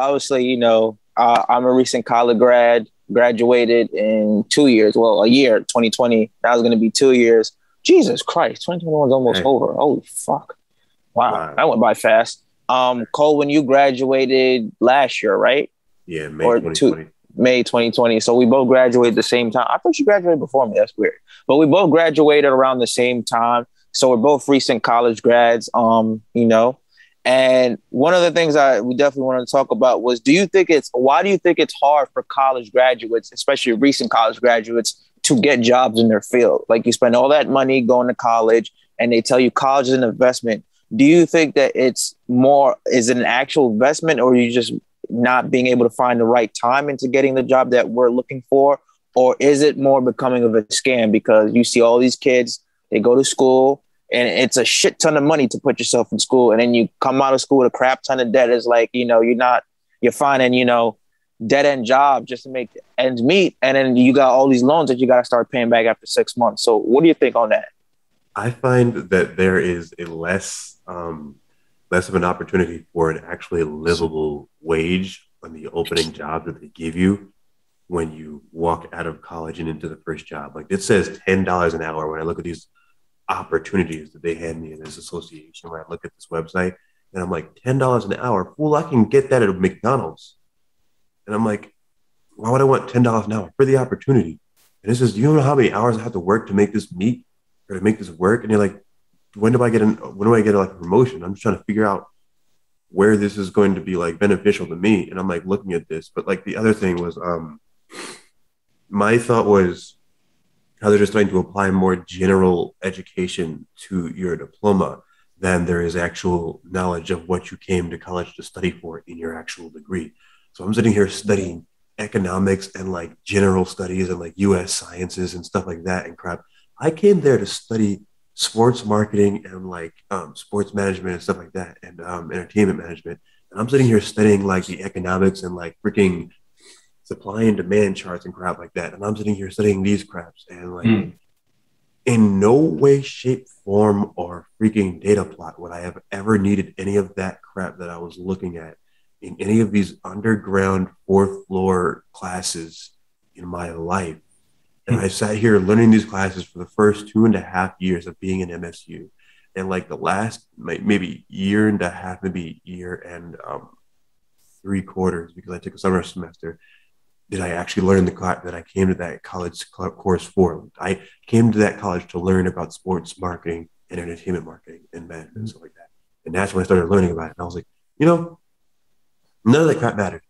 obviously, you know, uh, I'm a recent college grad, graduated in two years. Well, a year, 2020. That was going to be two years. Jesus Christ, 2021 is almost hey. over. Holy fuck. Wow, wow, that went by fast. Um, Cole, when you graduated last year, right? Yeah, May or 2020. Two, May 2020. So we both graduated the same time. I thought you graduated before me. That's weird. But we both graduated around the same time. So we're both recent college grads. Um, you know, and one of the things I we definitely wanted to talk about was do you think it's why do you think it's hard for college graduates, especially recent college graduates, to get jobs in their field? Like you spend all that money going to college and they tell you college is an investment. Do you think that it's more is it an actual investment or you just not being able to find the right time into getting the job that we're looking for? Or is it more becoming of a scam because you see all these kids, they go to school, and it's a shit ton of money to put yourself in school. And then you come out of school with a crap ton of debt. Is like you know you're not you're finding you know dead end job just to make ends meet. And then you got all these loans that you got to start paying back after six months. So what do you think on that? I find that there is a less um, less of an opportunity for an actually livable wage on the opening job that they give you when you walk out of college and into the first job. Like it says $10 an hour when i look at these opportunities that they hand me in this association where I look at this website and I'm like, $10 an hour, fool, I can get that at McDonald's. And I'm like, why would I want $10 an hour for the opportunity? And it says, do you know how many hours I have to work to make this meet or to make this work? And you're like, when do I get an, when do I get like a promotion? I'm just trying to figure out where this is going to be like beneficial to me. And I'm like looking at this, but like the other thing was, um, my thought was how they're just trying to apply more general education to your diploma than there is actual knowledge of what you came to college to study for in your actual degree. So I'm sitting here studying economics and like general studies and like US sciences and stuff like that and crap. I came there to study sports marketing and like um, sports management and stuff like that and um, entertainment management. And I'm sitting here studying like the economics and like freaking supply and demand charts and crap like that. And I'm sitting here studying these craps and like mm. in no way, shape, form, or freaking data plot would I have ever needed any of that crap that I was looking at in any of these underground fourth floor classes in my life. And mm. I sat here learning these classes for the first two and a half years of being in MSU. And like the last maybe year and a half, maybe year and um, three quarters, because I took a summer semester, did I actually learn the crap that I came to that college course for? I came to that college to learn about sports marketing and entertainment marketing and management and stuff like that. And that's when I started learning about it. And I was like, you know, none of that crap mattered.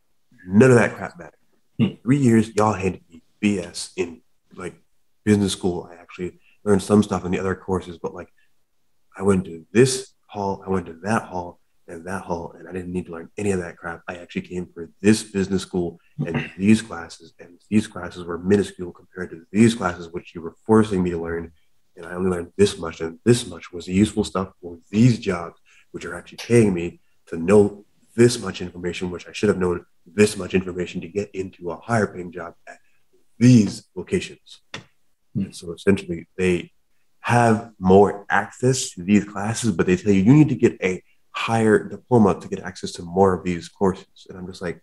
None of that crap mattered. Hmm. Three years, y'all handed me BS in like business school. I actually learned some stuff in the other courses, but like I went to this hall, I went to that hall, and that hall, and I didn't need to learn any of that crap. I actually came for this business school and these classes, and these classes were minuscule compared to these classes, which you were forcing me to learn. And I only learned this much, and this much was the useful stuff for these jobs, which are actually paying me to know this much information, which I should have known this much information to get into a higher paying job at these locations. Hmm. And so essentially, they have more access to these classes, but they tell you you need to get a higher diploma to get access to more of these courses. And I'm just like,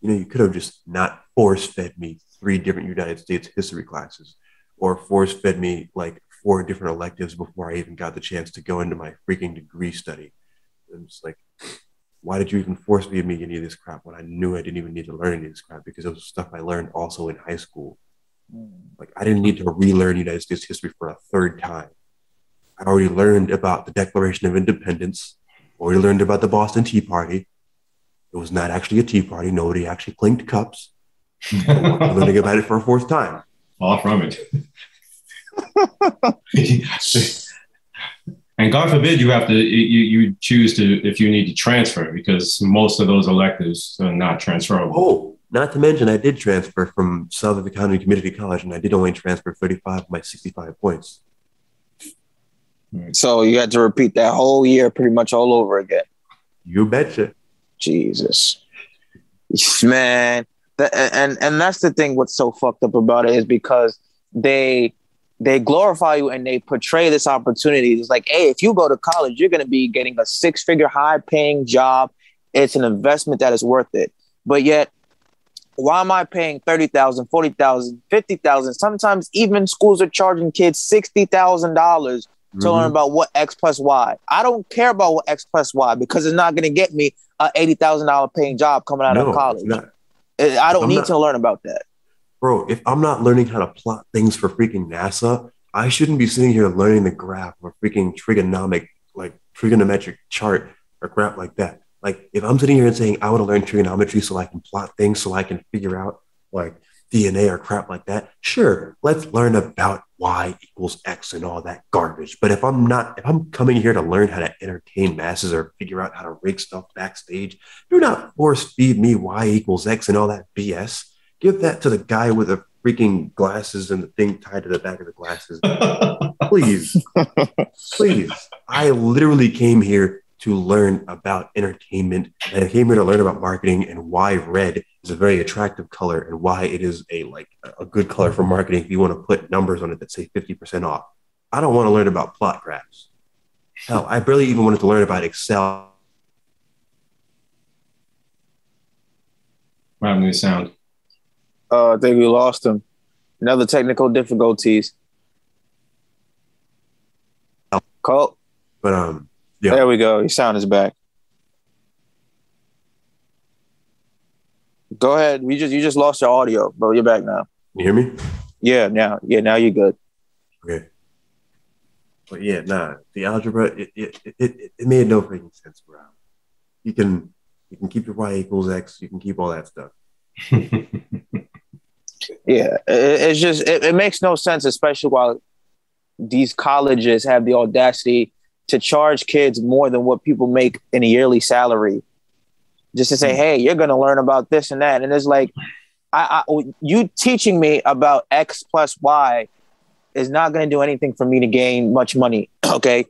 you know, you could have just not force fed me three different United States history classes or force fed me like four different electives before I even got the chance to go into my freaking degree study. And it's like, why did you even force me to make any of this crap when I knew I didn't even need to learn any of this crap because it was stuff I learned also in high school. Hmm. Like I didn't need to relearn United States history for a third time. I already learned about the Declaration of Independence or you learned about the Boston Tea Party. It was not actually a tea party. Nobody actually clinked cups. learning about it for a fourth time. Far from it. and God forbid you have to you, you choose to if you need to transfer because most of those electives are not transferable. Oh, not to mention I did transfer from Suffolk County Community College and I did only transfer 35 of my 65 points. Mm. So you had to repeat that whole year pretty much all over again. You betcha. Jesus. Man. and and that's the thing what's so fucked up about it is because they they glorify you and they portray this opportunity. It's like, hey, if you go to college, you're gonna be getting a six-figure high paying job it's an investment that is worth it. But yet, why am I paying 30,000, 40,000, 50,000? Sometimes even schools are charging kids $60,000 to Mhm. learn about what X plus Y. I don't care about what X plus Y because it's not going to get me a $80,000 paying job coming out No, of college. I don't I'm need not- to learn about that. Bro, if I'm not learning how to plot things for freaking NASA, I shouldn't be sitting here learning the graph or freaking trigonomic, like trigonometric chart or crap like that. Like, if I'm sitting here and saying I want to learn trigonometry so I can plot things, so I can figure out like DNA or crap like that, sure, let's learn about y equals x and all that garbage. But if I'm not, if I'm coming here to learn how to entertain masses or figure out how to rig stuff backstage, do not force feed me y equals x and all that BS. Give that to the guy with the freaking glasses and the thing tied to the back of the glasses. Please, please. I literally came here to learn about entertainment and I came here to learn about marketing and why red is a very attractive color and why it is a like a good color for marketing if you want to put numbers on it that say 50% off. I don't want to learn about plot graphs. Hell, I barely even wanted to learn about Excel. What happened to the sound? Uh, I think we lost him. Another technical difficulties. Colt, But um Yeah. there we go. Your sound is back. Go ahead. We just you just lost your audio, bro. You're back now. you hear me? Yeah, now yeah, now you're good. Okay. But yeah, nah, the algebra it it, it, it, it made no freaking sense, bro. You can you can keep your y equals x, you can keep all that stuff. Yeah, it, it's just it, it makes no sense, especially while these colleges have the audacity to charge kids more than what people make in a yearly salary, just to say, hmm. "Hey, you're going to learn about this and that," and it's like, I, I oh, you teaching me about X plus Y is not going to do anything for me to gain much money. Okay,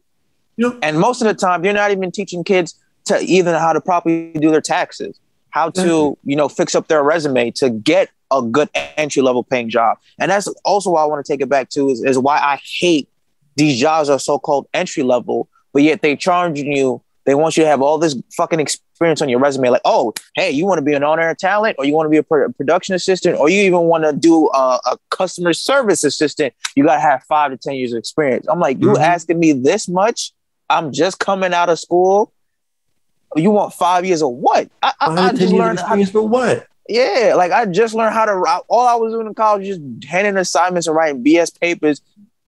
Yeah. and most of the time, you're not even teaching kids to even how to properly do their taxes, how to Exactly. you know fix up their resume to get a good entry level paying job. And that's also why I want to take it back to is, is why I hate these jobs are so called entry level, but yet they charging you. They want you to have all this fucking experience on your resume. Like, oh, hey, you want to be an on-air talent, or you want to be a pro- production assistant, or you even want to do a, a customer service assistant. You got to have five to ten years of experience. I'm like, you Mhm. asking me this much? I'm just coming out of school. You want five years of what? I, I, I just learned. how- experience for what? yeah, like I just learned how to write. All I was doing in college was just handing assignments and writing BS papers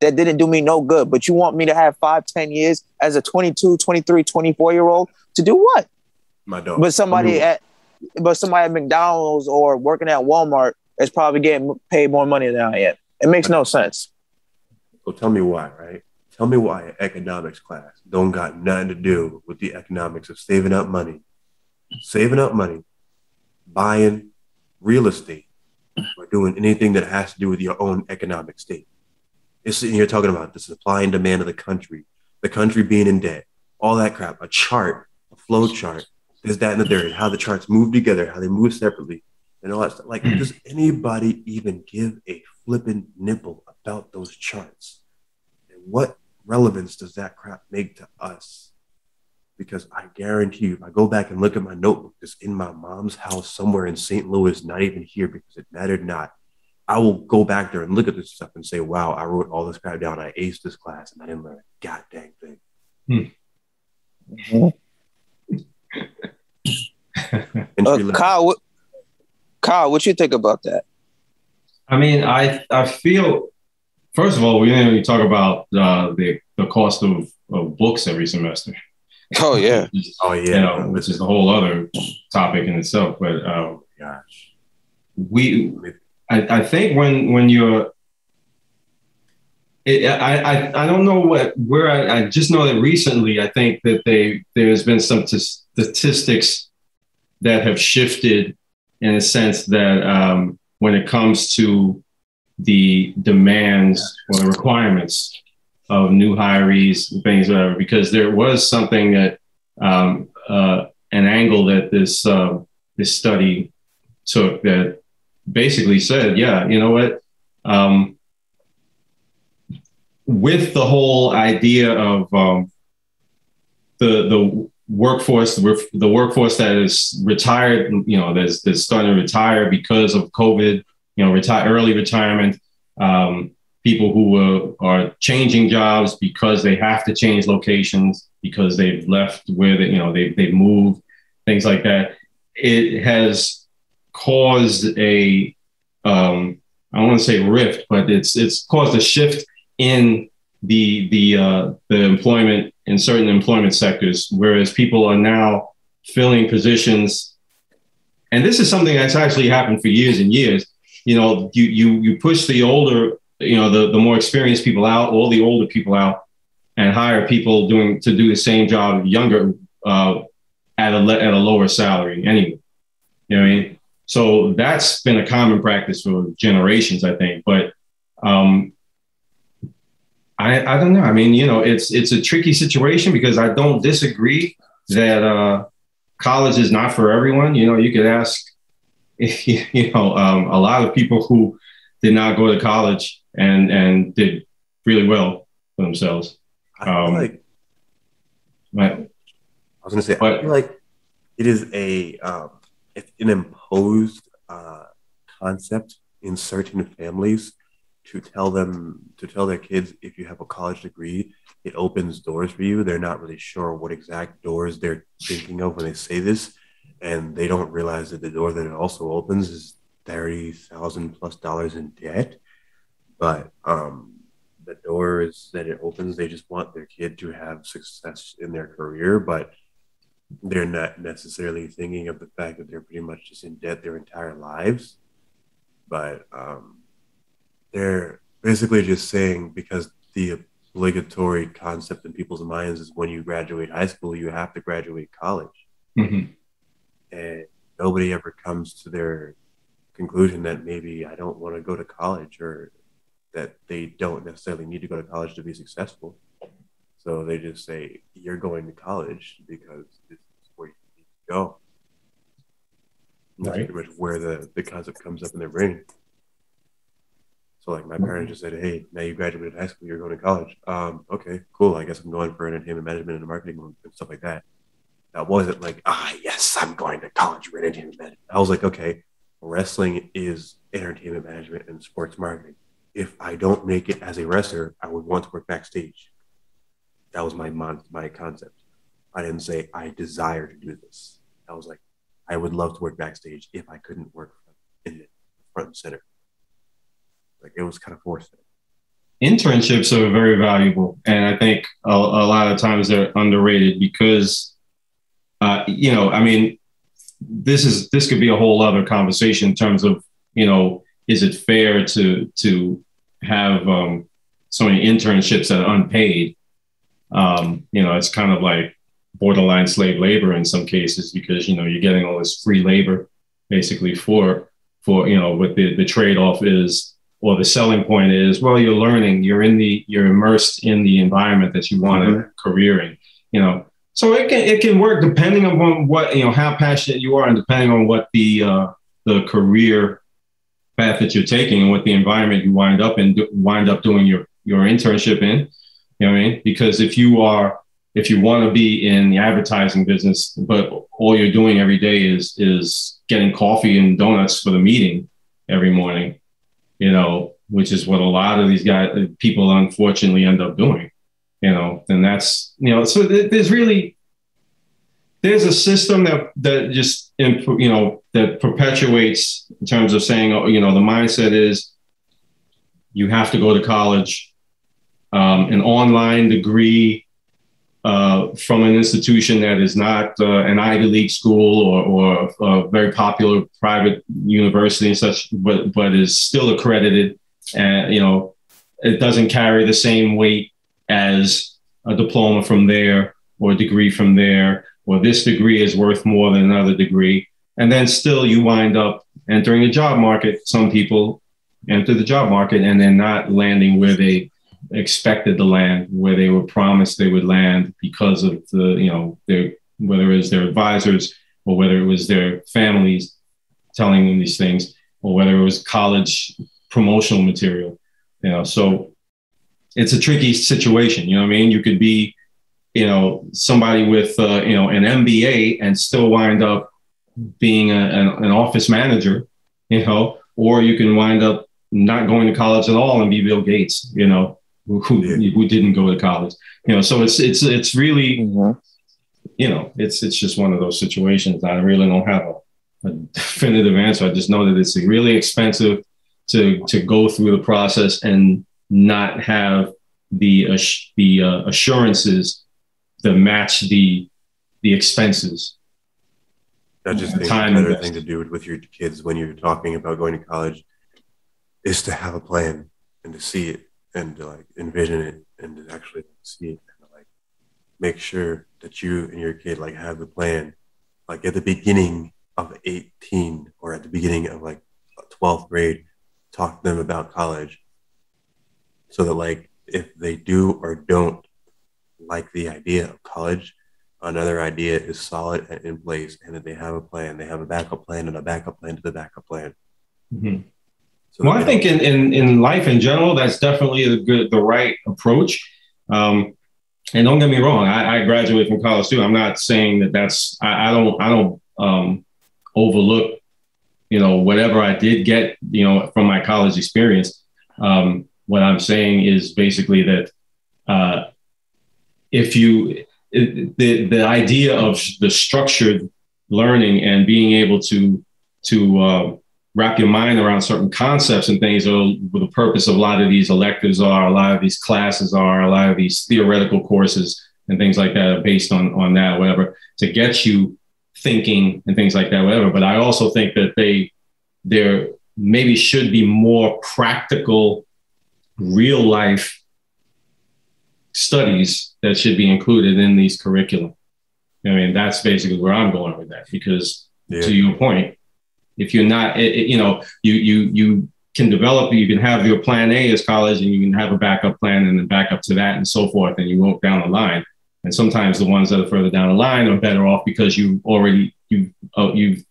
that didn't do me no good. But you want me to have five, 10 years as a 22, 23, 24 year old to do what? My dog. But somebody at but somebody at McDonald's or working at Walmart is probably getting paid more money than I am. It makes no sense. So tell me why, right? Tell me why economics class don't got nothing to do with the economics of saving up money, saving up money, buying real estate, or doing anything that has to do with your own economic state. Here talking about the supply and demand of the country, the country being in debt, all that crap, a chart, a flow chart, this, that, and the third, how the charts move together, how they move separately, and all that stuff. Like, does anybody even give a flippin' nipple about those charts? And what relevance does that crap make to us? Because I guarantee you, if I go back and look at my notebook that's in my mom's house somewhere in St. Louis, not even here because it mattered not, I will go back there and look at this stuff and say, wow, I wrote all this crap down. I aced this class and I didn't learn a goddamn thing. Entry Uh. Kyle, what, Kyle, what you think about that? I mean, I I feel first of all, we didn't even talk about uh, the the cost of, of books every semester. Oh yeah. Which is, oh, yeah. you know, which is a whole other topic in itself. But uh, Gosh. we, I, I think when when you're, it, I, I I don't know what where I, I just know that recently I think that they there's been some t- statistics that have shifted in a sense that um, when it comes to the demands or the requirements of new hirees and things, whatever, because there was something that um, uh, an angle that this uh, this study took that basically said, yeah, you know what, um, with the whole idea of um, the the workforce, the workforce that is retired, you know, that's, that's starting to retire because of COVID, you know, retire early retirement, um, people who are changing jobs because they have to change locations because they've left where they, you know, they, they've moved, things like that. It has caused a, um, I don't want to say rift, but it's, it's caused a shift in the, the, uh, the employment in certain employment sectors, whereas people are now filling positions. And this is something that's actually happened for years and years. You know, you, you, you push the older you know the, the more experienced people out all the older people out and hire people doing to do the same job younger uh, at a at a lower salary anyway you know what i mean so that's been a common practice for generations i think but um, I, I don't know. I mean, you know, it's it's a tricky situation because I don't disagree that uh, college is not for everyone. You know, you could ask, you know, um, a lot of people who did not go to college and and did really well for themselves. Um, like right. I was going to say, but, I feel like it is a um, it's an imposed uh, concept in certain families to tell them to tell their kids if you have a college degree, it opens doors for you. They're not really sure what exact doors they're thinking of when they say this, and they don't realize that the door that it also opens is thirty thousand plus dollars in debt but um, the doors that it opens, they just want their kid to have success in their career, but they're not necessarily thinking of the fact that they're pretty much just in debt their entire lives. But um, they're basically just saying because the obligatory concept in people's minds is when you graduate high school, you have to graduate college. Mm-hmm. And nobody ever comes to their conclusion that maybe I don't want to go to college or that they don't necessarily need to go to college to be successful. So they just say, you're going to college because this is where you need to go. That's right. pretty much where the, the concept comes up in their brain. So like my parents just said, hey, now you graduated high school, you're going to college. Um, okay, cool. I guess I'm going for entertainment management and marketing and stuff like that. That wasn't like, ah, yes, I'm going to college for entertainment management. I was like, okay, wrestling is entertainment management and sports marketing if I don't make it as a wrestler, I would want to work backstage. That was my mon- my concept. I didn't say I desire to do this. I was like, I would love to work backstage if I couldn't work in the front and center. Like it was kind of forced. Internships are very valuable, and I think a, a lot of times they're underrated because, uh, you know, I mean, this is this could be a whole other conversation in terms of you know is it fair to to have um, so many internships that are unpaid? Um, you know, it's kind of like borderline slave labor in some cases because you know you're getting all this free labor basically for for you know what the the trade off is or the selling point is well you're learning you're in the you're immersed in the environment that you want mm-hmm. a career in you know so it can it can work depending on what you know how passionate you are and depending on what the uh, the career path that you're taking and what the environment you wind up in wind up doing your your internship in. You know what I mean? Because if you are if you want to be in the advertising business, but all you're doing every day is is getting coffee and donuts for the meeting every morning, you know, which is what a lot of these guys people unfortunately end up doing, you know, then that's you know, so there's really there's a system that that just you know that perpetuates in terms of saying oh, you know the mindset is you have to go to college um, an online degree uh, from an institution that is not uh, an Ivy League school or, or a very popular private university and such, but but is still accredited, and you know it doesn't carry the same weight as a diploma from there or a degree from there or this degree is worth more than another degree. And then still you wind up entering the job market. Some people enter the job market and then not landing where they expected to land, where they were promised they would land because of the, you know, their whether it was their advisors or whether it was their families telling them these things, or whether it was college promotional material. You know, so it's a tricky situation. You know what I mean? You could be you know, somebody with, uh, you know, an MBA and still wind up being a, an, an office manager, you know, or you can wind up not going to college at all and be Bill Gates, you know, who, who, yeah. who didn't go to college, you know, so it's, it's, it's really, mm-hmm. you know, it's, it's just one of those situations. I really don't have a, a definitive answer. I just know that it's really expensive to, to go through the process and not have the, uh, the uh, assurances to match the, the expenses I just think the better thing to do with your kids when you're talking about going to college is to have a plan and to see it and to like envision it and to actually see it and like make sure that you and your kid like have the plan like at the beginning of 18 or at the beginning of like 12th grade talk to them about college so that like if they do or don't like the idea of college another idea is solid and in place and that they have a plan they have a backup plan and a backup plan to the backup plan mm-hmm. So well i think in, in, in life in general that's definitely the good the right approach. Um, and don't get me wrong I, I graduated from college too. I'm not saying that that's i, I don't i don't um, overlook you know whatever i did get you know from my college experience. Um, what i'm saying is basically that uh, if you the the idea of the structured learning and being able to to uh, wrap your mind around certain concepts and things are the purpose of a lot of these electives are a lot of these classes are a lot of these theoretical courses and things like that are based on on that whatever to get you thinking and things like that whatever but i also think that they there maybe should be more practical real life studies that should be included in these curriculum. I mean, that's basically where I'm going with that because yeah. to your point, if you're not, it, you know, you you you can develop, you can have your plan A as college, and you can have a backup plan and then back up to that and so forth, and you go down the line. And sometimes the ones that are further down the line are better off because you already you uh, you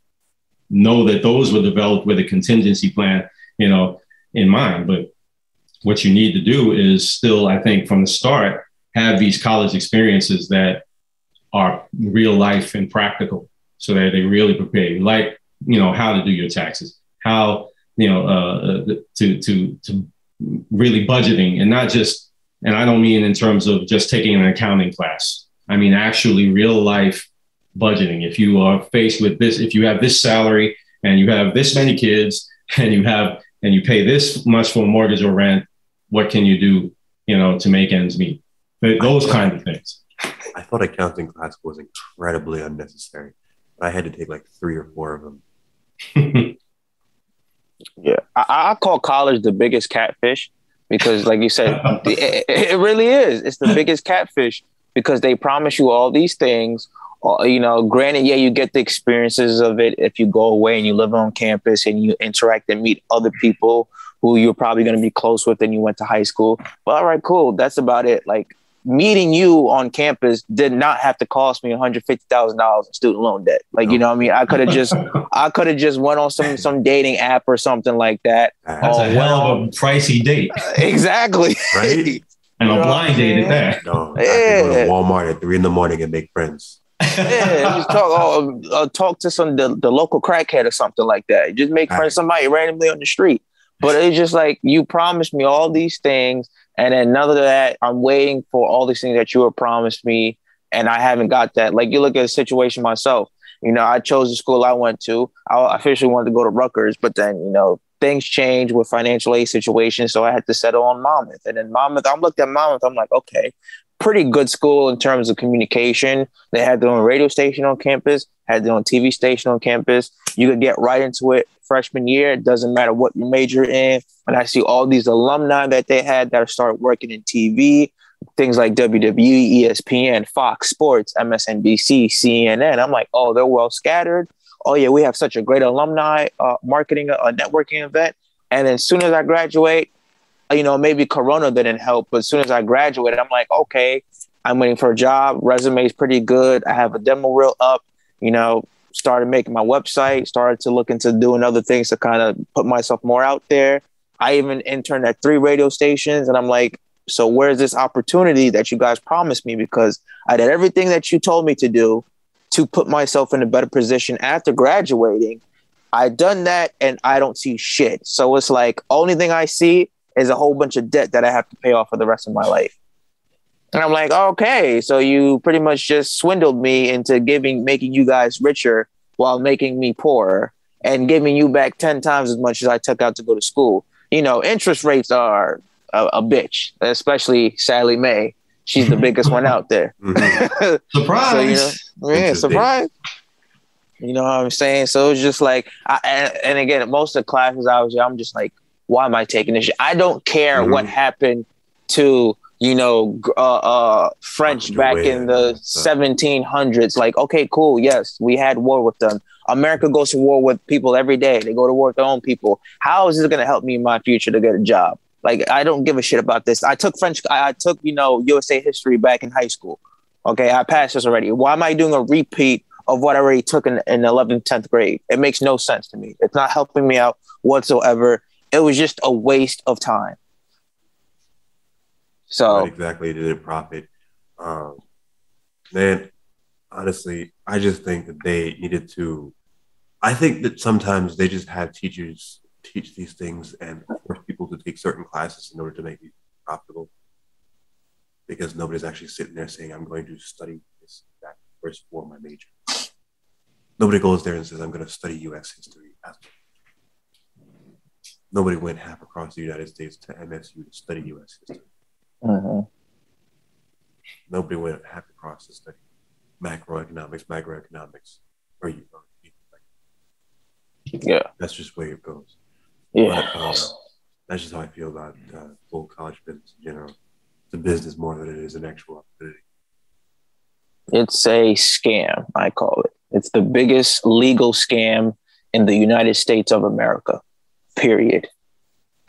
know that those were developed with a contingency plan, you know, in mind. But what you need to do is still, I think, from the start, have these college experiences that are real life and practical so that they really prepare you, like, you know, how to do your taxes, how, you know, uh, uh, to, to, to really budgeting and not just, and I don't mean in terms of just taking an accounting class. I mean, actually real life budgeting. If you are faced with this, if you have this salary and you have this many kids and you have, and you pay this much for mortgage or rent, what can you do, you know, to make ends meet? Those kind of things. I thought accounting class was incredibly unnecessary. I had to take like three or four of them. yeah, I, I, call college the biggest catfish because, like you said, it, it, really is. It's the biggest catfish because they promise you all these things. You know, granted, yeah, you get the experiences of it if you go away and you live on campus and you interact and meet other people who you're probably going to be close with and you went to high school. But all right, cool. That's about it. Like meeting you on campus did not have to cost me $150,000 in student loan debt. Like, you know what I mean? I could have just, I could have just went on some, some dating app or something like that. That's oh, a hell well, of a pricey date. Exactly. Right. and a blind date at that. No, yeah. go to Walmart at three in the morning and make friends. yeah, just talk, oh, uh, talk to some the, the local crackhead or something like that. Just make friends somebody randomly on the street. But it's just like you promised me all these things, and then none of that. I'm waiting for all these things that you have promised me, and I haven't got that. Like you look at the situation myself. You know, I chose the school I went to. I officially wanted to go to Rutgers, but then you know things change with financial aid situations, so I had to settle on Monmouth. And then Monmouth, I'm looked at Monmouth. I'm like, okay, pretty good school in terms of communication. They had their own radio station on campus, had their own TV station on campus. You could get right into it freshman year. It doesn't matter what you major in. And I see all these alumni that they had that start working in TV, things like WWE, ESPN, Fox Sports, MSNBC, CNN. I'm like, oh, they're well scattered. Oh yeah, we have such a great alumni uh, marketing, uh, networking event. And then as soon as I graduate, you know, maybe Corona didn't help, but as soon as I graduated, I'm like, okay, I'm waiting for a job. Resume is pretty good. I have a demo reel up. You know, started making my website. Started to look into doing other things to kind of put myself more out there. I even interned at three radio stations, and I'm like, So where's this opportunity that you guys promised me? Because I did everything that you told me to do to put myself in a better position after graduating. I done that and I don't see shit. So it's like only thing I see is a whole bunch of debt that I have to pay off for the rest of my life. And I'm like, okay, so you pretty much just swindled me into giving making you guys richer while making me poorer and giving you back 10 times as much as I took out to go to school. You know, interest rates are a, a bitch, especially Sallie Mae. She's the biggest one out there. Mm-hmm. surprise. So, you know, yeah, surprise. You know what I'm saying? So it's just like, I, and, and, again, most of the classes I was, I'm just like, why am I taking this? Shit? I don't care mm-hmm. what happened to you know uh, uh, French back in the 1700s. Like, okay, cool, yes, we had war with them. America goes to war with people every day. They go to war with their own people. How is this going to help me in my future to get a job? Like, I don't give a shit about this. I took French. I, I took you know USA history back in high school. Okay, I passed this already. Why am I doing a repeat of what I already took in, in 11th, 10th grade? It makes no sense to me. It's not helping me out whatsoever. It was just a waste of time. So exactly did it profit? Um, man, honestly, I just think that they needed to. I think that sometimes they just have teachers teach these things and force people to take certain classes in order to make it profitable. Because nobody's actually sitting there saying, "I'm going to study this that first for my major." Nobody goes there and says, "I'm going to study U.S. history." Nobody went half across the United States to MSU to study U.S. history. Mm-hmm. Nobody went half across to study macroeconomics, microeconomics, or you know, yeah, that's just where it goes. Yeah, but, uh, that's just how I feel about uh, full college business in general. It's a business more than it is an actual opportunity. It's a scam, I call it. It's the biggest legal scam in the United States of America. Period.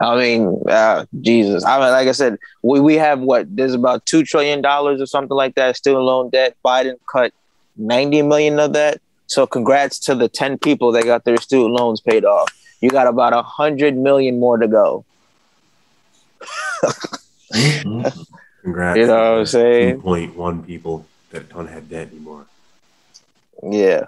I mean, uh, Jesus. I mean, like I said, we, we have what? There's about two trillion dollars or something like that student loan debt. Biden cut ninety million of that. So, congrats to the ten people that got their student loans paid off. You got about a hundred million more to go. Congrats. You know what I'm saying? Two point one people that don't have debt anymore. Yeah,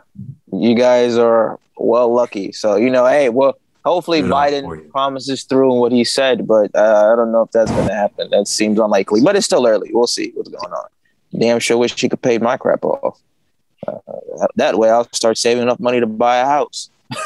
you guys are well lucky. So you know, hey, well Hopefully, Biden promises through what he said, but uh, I don't know if that's going to happen. That seems unlikely, but it's still early. We'll see what's going on. Damn sure wish he could pay my crap off. Uh, that way, I'll start saving enough money to buy a house.